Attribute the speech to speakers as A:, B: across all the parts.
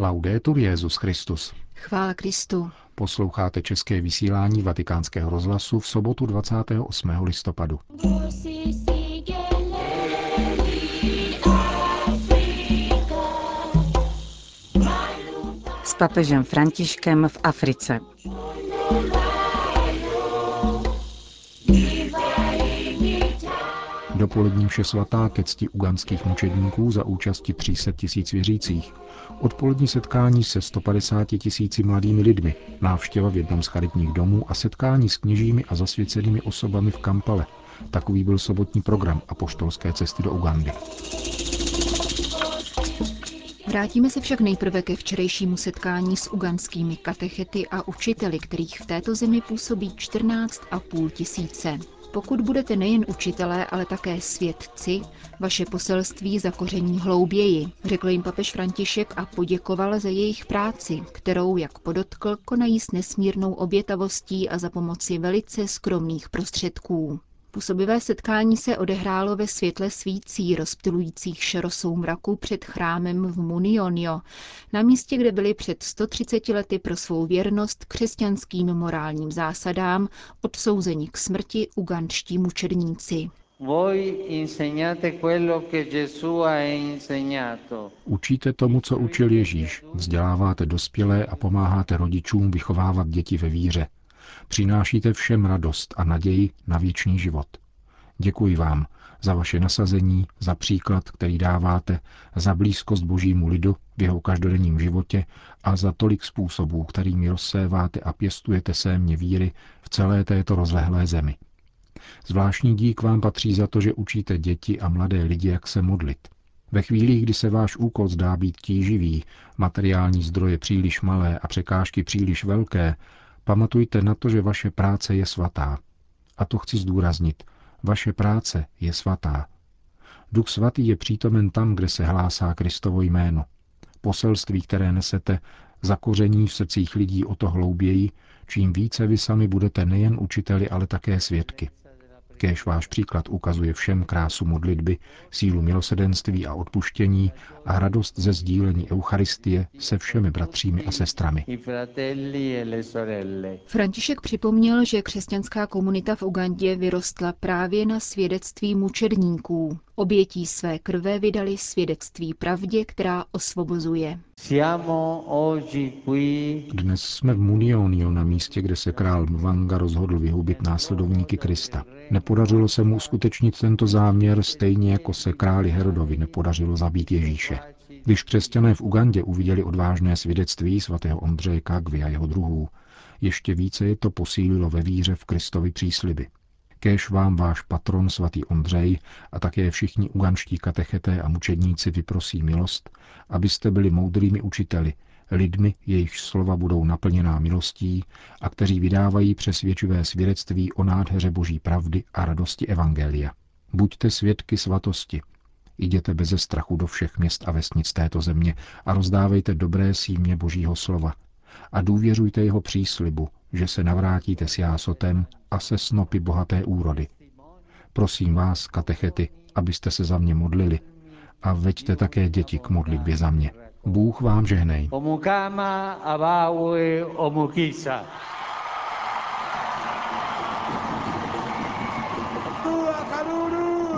A: Laudetur Jezus Christus.
B: Chvála Kristu.
A: Posloucháte české vysílání Vatikánského rozhlasu v sobotu 28. listopadu.
B: S papežem Františkem v Africe.
A: Dopolední vše svatá ke cti uganských mučedníků za účasti 300 tisíc věřících. Odpolední setkání se 150 tisíci mladými lidmi, návštěva v jednom z charitních domů a setkání s kněžími a zasvěcenými osobami v Kampale. Takový byl sobotní program apoštolské cesty do Ugandy.
B: Vrátíme se však nejprve ke včerejšímu setkání s uganskými katechety a učiteli, kterých v této zemi působí 14,5 tisíce. Pokud budete nejen učitelé, ale také svědci, vaše poselství zakoření hlouběji, řekl jim papež František a poděkoval za jejich práci, kterou, jak podotkl, konají s nesmírnou obětavostí a za pomoci velice skromných prostředků. Působivé setkání se odehrálo ve světle svící rozptilujících šerosou mraku před chrámem v Munionio, na místě, kde byli před 130 lety pro svou věrnost křesťanským morálním zásadám odsouzeni k smrti uganští mučedníci.
A: Učíte tomu, co učil Ježíš, vzděláváte dospělé a pomáháte rodičům vychovávat děti ve víře, Přinášíte všem radost a naději na věčný život. Děkuji vám za vaše nasazení, za příklad, který dáváte, za blízkost božímu lidu v jeho každodenním životě a za tolik způsobů, kterými rozséváte a pěstujete sémě víry v celé této rozlehlé zemi. Zvláštní dík vám patří za to, že učíte děti a mladé lidi, jak se modlit. Ve chvíli, kdy se váš úkol zdá být tíživý, materiální zdroje příliš malé a překážky příliš velké, Pamatujte na to, že vaše práce je svatá. A to chci zdůraznit. Vaše práce je svatá. Duch svatý je přítomen tam, kde se hlásá Kristovo jméno. Poselství, které nesete, zakoření v srdcích lidí o to hlouběji, čím více vy sami budete nejen učiteli, ale také svědky. Kéž váš příklad ukazuje všem krásu modlitby, sílu milosedenství a odpuštění a radost ze sdílení Eucharistie se všemi bratřími a sestrami.
B: František připomněl, že křesťanská komunita v Ugandě vyrostla právě na svědectví mučedníků. Obětí své krve vydali svědectví pravdě, která osvobozuje.
A: Dnes jsme v Munionio na místě, kde se král Mwanga rozhodl vyhubit následovníky Krista. Nepodařilo se mu uskutečnit tento záměr, stejně jako se králi Herodovi nepodařilo zabít Ježíše. Když křesťané v Ugandě uviděli odvážné svědectví svatého Ondřeje Kagvy a jeho druhů, ještě více je to posílilo ve víře v Kristovi přísliby. Kéž vám váš patron svatý Ondřej a také všichni uganští katecheté a mučedníci vyprosí milost, abyste byli moudrými učiteli, lidmi, jejichž slova budou naplněná milostí a kteří vydávají přesvědčivé svědectví o nádheře boží pravdy a radosti Evangelia. Buďte svědky svatosti. Jděte beze strachu do všech měst a vesnic této země a rozdávejte dobré símě božího slova. A důvěřujte jeho příslibu, že se navrátíte s jásotem a se snopy bohaté úrody. Prosím vás, katechety, abyste se za mě modlili a veďte také děti k modlitbě za mě. Bůh vám žehnej.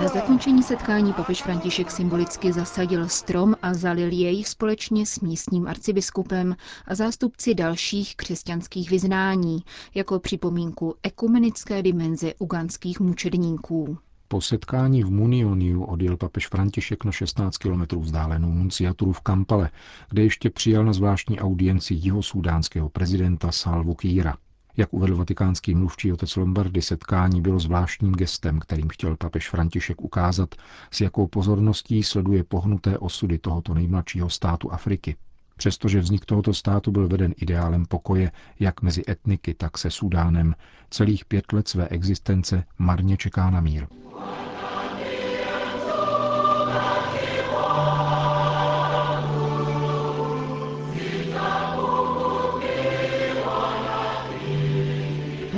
B: Na zakončení setkání papež František symbolicky zasadil strom a zalil jej společně s místním arcibiskupem a zástupci dalších křesťanských vyznání, jako připomínku ekumenické dimenze uganských mučedníků.
A: Po setkání v Munioniu odjel papež František na 16 kilometrů vzdálenou nunciaturu v Kampale, kde ještě přijal na zvláštní audienci jihosudánského prezidenta Salvu Kýra. Jak uvedl vatikánský mluvčí otec Lombardy, setkání bylo zvláštním gestem, kterým chtěl papež František ukázat, s jakou pozorností sleduje pohnuté osudy tohoto nejmladšího státu Afriky. Přestože vznik tohoto státu byl veden ideálem pokoje jak mezi etniky, tak se Sudánem, celých pět let své existence marně čeká na mír.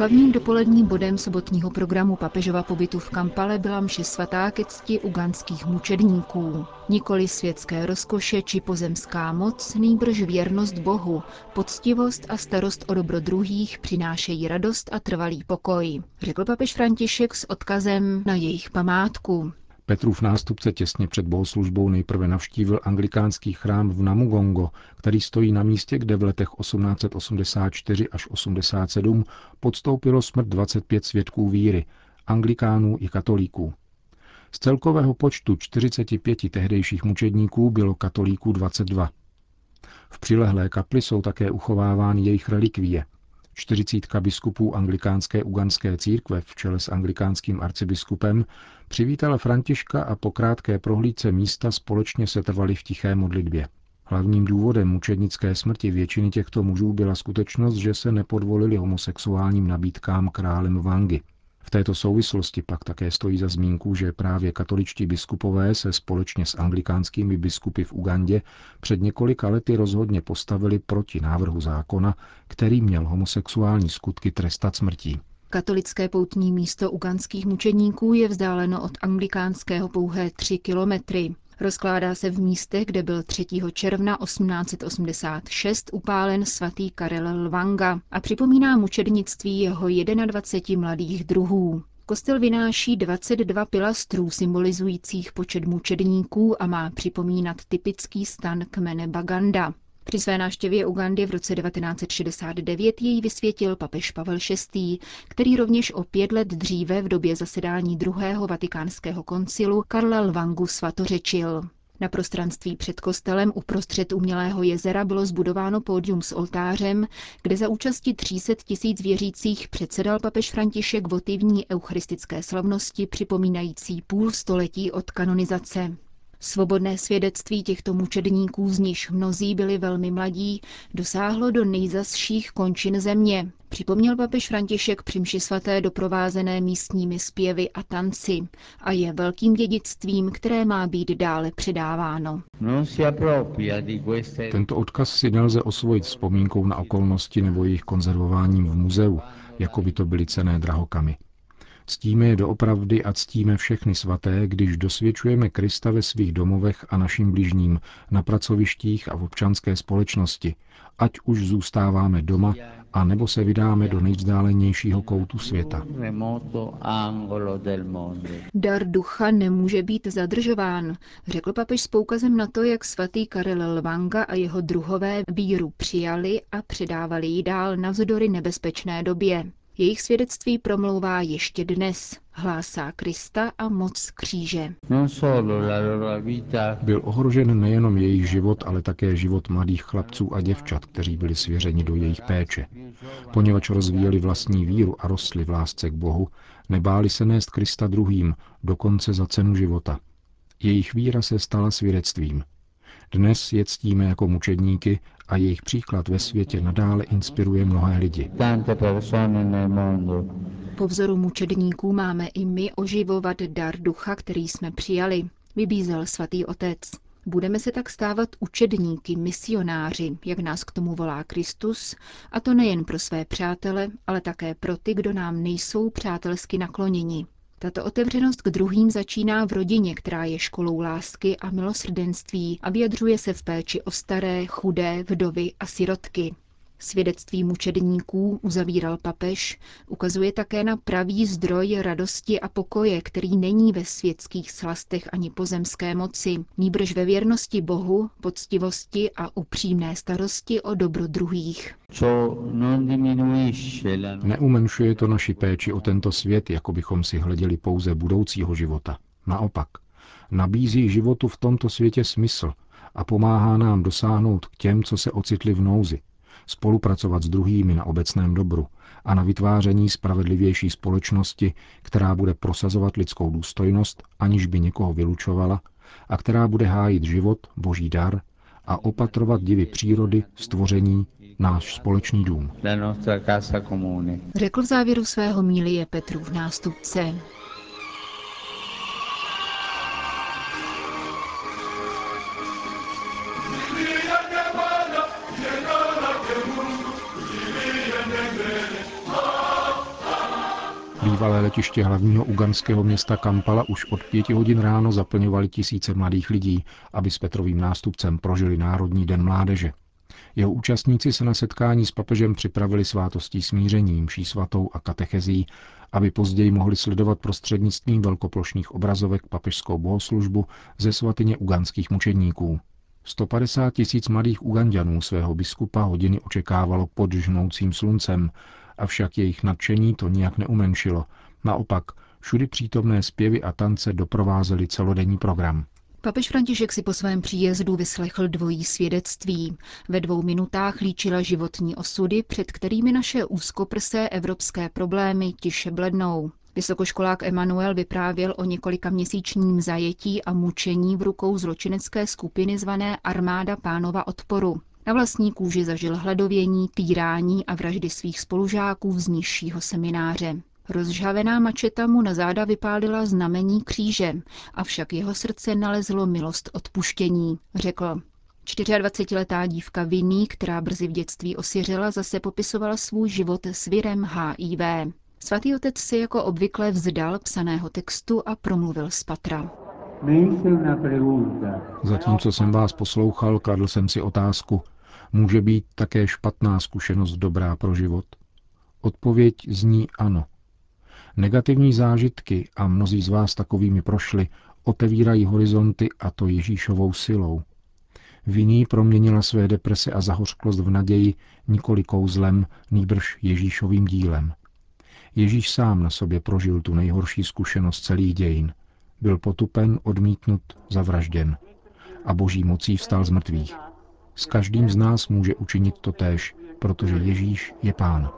B: Hlavním dopoledním bodem sobotního programu papežova pobytu v Kampale byla mše svatá ke cti uganských mučedníků. Nikoli světské rozkoše či pozemská moc, nýbrž věrnost Bohu, poctivost a starost o dobro druhých přinášejí radost a trvalý pokoj, řekl papež František s odkazem na jejich památku.
A: Petrův nástupce těsně před bohoslužbou nejprve navštívil anglikánský chrám v Namugongo, který stojí na místě, kde v letech 1884 až 87 podstoupilo smrt 25 svědků víry, anglikánů i katolíků. Z celkového počtu 45 tehdejších mučedníků bylo katolíků 22. V přilehlé kapli jsou také uchovávány jejich relikvie. Čtyřicítka biskupů anglikánské uganské církve v čele s anglikánským arcibiskupem přivítala Františka a po krátké prohlídce místa společně se trvali v tiché modlitbě. Hlavním důvodem mučednické smrti většiny těchto mužů byla skutečnost, že se nepodvolili homosexuálním nabídkám králem Vangy. V této souvislosti pak také stojí za zmínku, že právě katoličtí biskupové se společně s anglikánskými biskupy v Ugandě před několika lety rozhodně postavili proti návrhu zákona, který měl homosexuální skutky trestat smrtí.
B: Katolické poutní místo uganských mučedníků je vzdáleno od anglikánského pouhé 3 kilometry. Rozkládá se v místech, kde byl 3. června 1886 upálen svatý Karel Lvanga a připomíná mučednictví jeho 21 mladých druhů. Kostel vynáší 22 pilastrů symbolizujících počet mučedníků a má připomínat typický stan kmene Baganda. Při své návštěvě Ugandy v roce 1969 jej vysvětil papež Pavel VI., který rovněž o pět let dříve v době zasedání druhého vatikánského koncilu Karla Lvangu svatořečil. Na prostranství před kostelem uprostřed umělého jezera bylo zbudováno pódium s oltářem, kde za účasti 300 tisíc věřících předsedal papež František votivní eucharistické slavnosti připomínající půl století od kanonizace. Svobodné svědectví těchto mučedníků, z nichž mnozí byli velmi mladí, dosáhlo do nejzasších končin země. Připomněl papež František při svaté doprovázené místními zpěvy a tanci a je velkým dědictvím, které má být dále předáváno.
A: Tento odkaz si nelze osvojit vzpomínkou na okolnosti nebo jejich konzervováním v muzeu, jako by to byly cené drahokamy. Ctíme je doopravdy a ctíme všechny svaté, když dosvědčujeme Krista ve svých domovech a našim bližním, na pracovištích a v občanské společnosti, ať už zůstáváme doma, a nebo se vydáme do nejvzdálenějšího koutu světa.
B: Dar ducha nemůže být zadržován, řekl papež s poukazem na to, jak svatý Karel Lvanga a jeho druhové víru přijali a předávali ji dál navzdory nebezpečné době. Jejich svědectví promlouvá ještě dnes, hlásá Krista a moc kříže.
A: Byl ohrožen nejenom jejich život, ale také život mladých chlapců a děvčat, kteří byli svěřeni do jejich péče. Poněvadž rozvíjeli vlastní víru a rostli v lásce k Bohu, nebáli se nést Krista druhým, dokonce za cenu života. Jejich víra se stala svědectvím. Dnes je ctíme jako mučedníky a jejich příklad ve světě nadále inspiruje mnohé lidi.
B: Po vzoru mučedníků máme i my oživovat dar ducha, který jsme přijali, vybízel svatý otec. Budeme se tak stávat učedníky, misionáři, jak nás k tomu volá Kristus, a to nejen pro své přátele, ale také pro ty, kdo nám nejsou přátelsky nakloněni. Tato otevřenost k druhým začíná v rodině, která je školou lásky a milosrdenství a vyjadřuje se v péči o staré, chudé, vdovy a sirotky. Svědectví mučedníků, uzavíral papež, ukazuje také na pravý zdroj radosti a pokoje, který není ve světských slastech ani pozemské moci, níbrž ve věrnosti Bohu, poctivosti a upřímné starosti o dobro druhých.
A: Neumenšuje to naši péči o tento svět, jako bychom si hleděli pouze budoucího života. Naopak, nabízí životu v tomto světě smysl a pomáhá nám dosáhnout k těm, co se ocitli v nouzi, spolupracovat s druhými na obecném dobru a na vytváření spravedlivější společnosti, která bude prosazovat lidskou důstojnost, aniž by někoho vylučovala, a která bude hájit život, boží dar a opatrovat divy přírody, stvoření, náš společný dům.
B: Řekl v závěru svého mílie Petrův nástupce.
A: Bývalé letiště hlavního uganského města Kampala už od pěti hodin ráno zaplňovali tisíce mladých lidí, aby s Petrovým nástupcem prožili Národní den mládeže. Jeho účastníci se na setkání s papežem připravili svátostí smíření, mší svatou a katechezí, aby později mohli sledovat prostřednictvím velkoplošných obrazovek papežskou bohoslužbu ze svatyně uganských mučedníků. 150 tisíc mladých Ugandianů svého biskupa hodiny očekávalo pod žhnoucím sluncem, avšak jejich nadšení to nijak neumenšilo. Naopak, všudy přítomné zpěvy a tance doprovázely celodenní program.
B: Papež František si po svém příjezdu vyslechl dvojí svědectví. Ve dvou minutách líčila životní osudy, před kterými naše úzkoprsé evropské problémy tiše blednou. Vysokoškolák Emanuel vyprávěl o několika měsíčním zajetí a mučení v rukou zločinecké skupiny zvané Armáda pánova odporu. Na vlastní kůži zažil hladovění, týrání a vraždy svých spolužáků z nižšího semináře. Rozžhavená mačeta mu na záda vypálila znamení kříže, avšak jeho srdce nalezlo milost odpuštění, řekl. 24-letá dívka Vinný, která brzy v dětství osiřela, zase popisovala svůj život s virem HIV. Svatý otec si jako obvykle vzdal psaného textu a promluvil z patra.
A: Zatímco jsem vás poslouchal, kladl jsem si otázku, může být také špatná zkušenost dobrá pro život? Odpověď zní ano. Negativní zážitky, a mnozí z vás takovými prošli, otevírají horizonty a to Ježíšovou silou. Viní proměnila své deprese a zahořklost v naději nikoli kouzlem, nýbrž Ježíšovým dílem. Ježíš sám na sobě prožil tu nejhorší zkušenost celých dějin. Byl potupen, odmítnut, zavražděn. A boží mocí vstal z mrtvých. S každým z nás může učinit to též, protože Ježíš je Pán.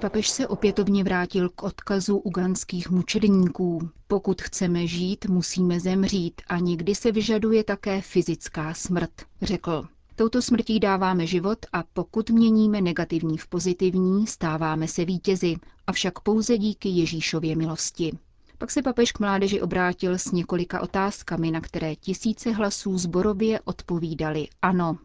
B: Papež se opětovně vrátil k odkazu uganských mučedníků. Pokud chceme žít, musíme zemřít a někdy se vyžaduje také fyzická smrt, řekl. Touto smrtí dáváme život a pokud měníme negativní v pozitivní, stáváme se vítězi, avšak pouze díky Ježíšově milosti. Pak se papež k mládeži obrátil s několika otázkami, na které tisíce hlasů zborově odpovídali ano.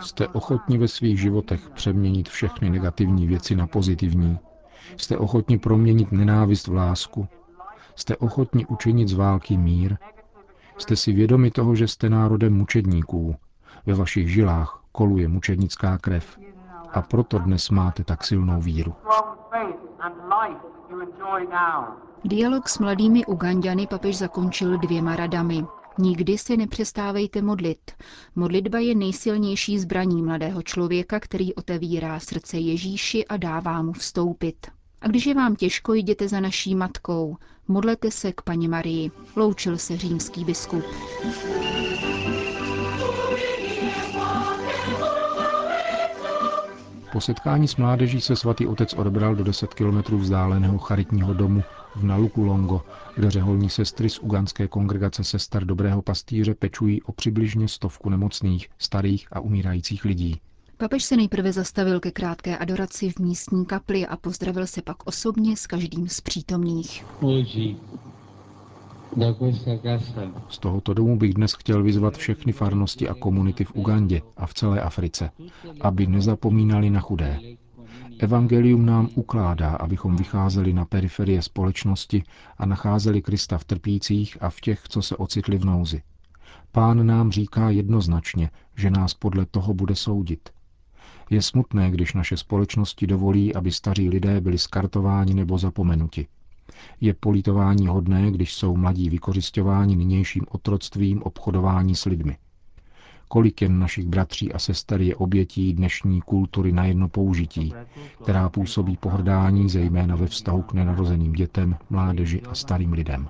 A: Jste ochotni ve svých životech přeměnit všechny negativní věci na pozitivní? Jste ochotni proměnit nenávist v lásku? Jste ochotni učinit z války mír? Jste si vědomi toho, že jste národem mučedníků. Ve vašich žilách koluje mučednická krev. A proto dnes máte tak silnou víru.
B: Dialog s mladými Ugandiany papež zakončil dvěma radami. Nikdy se nepřestávejte modlit. Modlitba je nejsilnější zbraní mladého člověka, který otevírá srdce Ježíši a dává mu vstoupit. A když je vám těžko, jděte za naší matkou. Modlete se k paní Marii. Loučil se římský biskup.
A: Po setkání s mládeží se svatý otec odebral do 10 kilometrů vzdáleného charitního domu v Nalukulongo, kde řeholní sestry z uganské kongregace sester Dobrého pastýře pečují o přibližně stovku nemocných, starých a umírajících lidí.
B: Papež se nejprve zastavil ke krátké adoraci v místní kapli a pozdravil se pak osobně s každým z přítomných.
A: Z tohoto domu bych dnes chtěl vyzvat všechny farnosti a komunity v Ugandě a v celé Africe, aby nezapomínali na chudé. Evangelium nám ukládá, abychom vycházeli na periferie společnosti a nacházeli Krista v trpících a v těch, co se ocitli v nouzi. Pán nám říká jednoznačně, že nás podle toho bude soudit. Je smutné, když naše společnosti dovolí, aby staří lidé byli skartováni nebo zapomenuti. Je politování hodné, když jsou mladí vykořišťováni nynějším otroctvím obchodování s lidmi. Kolik jen našich bratří a sester je obětí dnešní kultury na jedno použití, která působí pohrdání zejména ve vztahu k nenarozeným dětem, mládeži a starým lidem.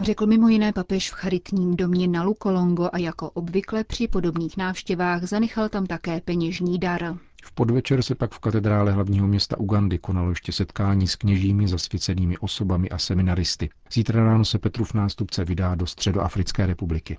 B: Řekl mimo jiné papež v charitním domě na Lukolongo a jako obvykle při podobných návštěvách zanechal tam také peněžní dar.
A: V podvečer se pak v katedrále hlavního města Ugandy konalo ještě setkání s kněžími, zasvěcenými osobami a seminaristy. Zítra ráno se Petrův nástupce vydá do Středoafrické republiky.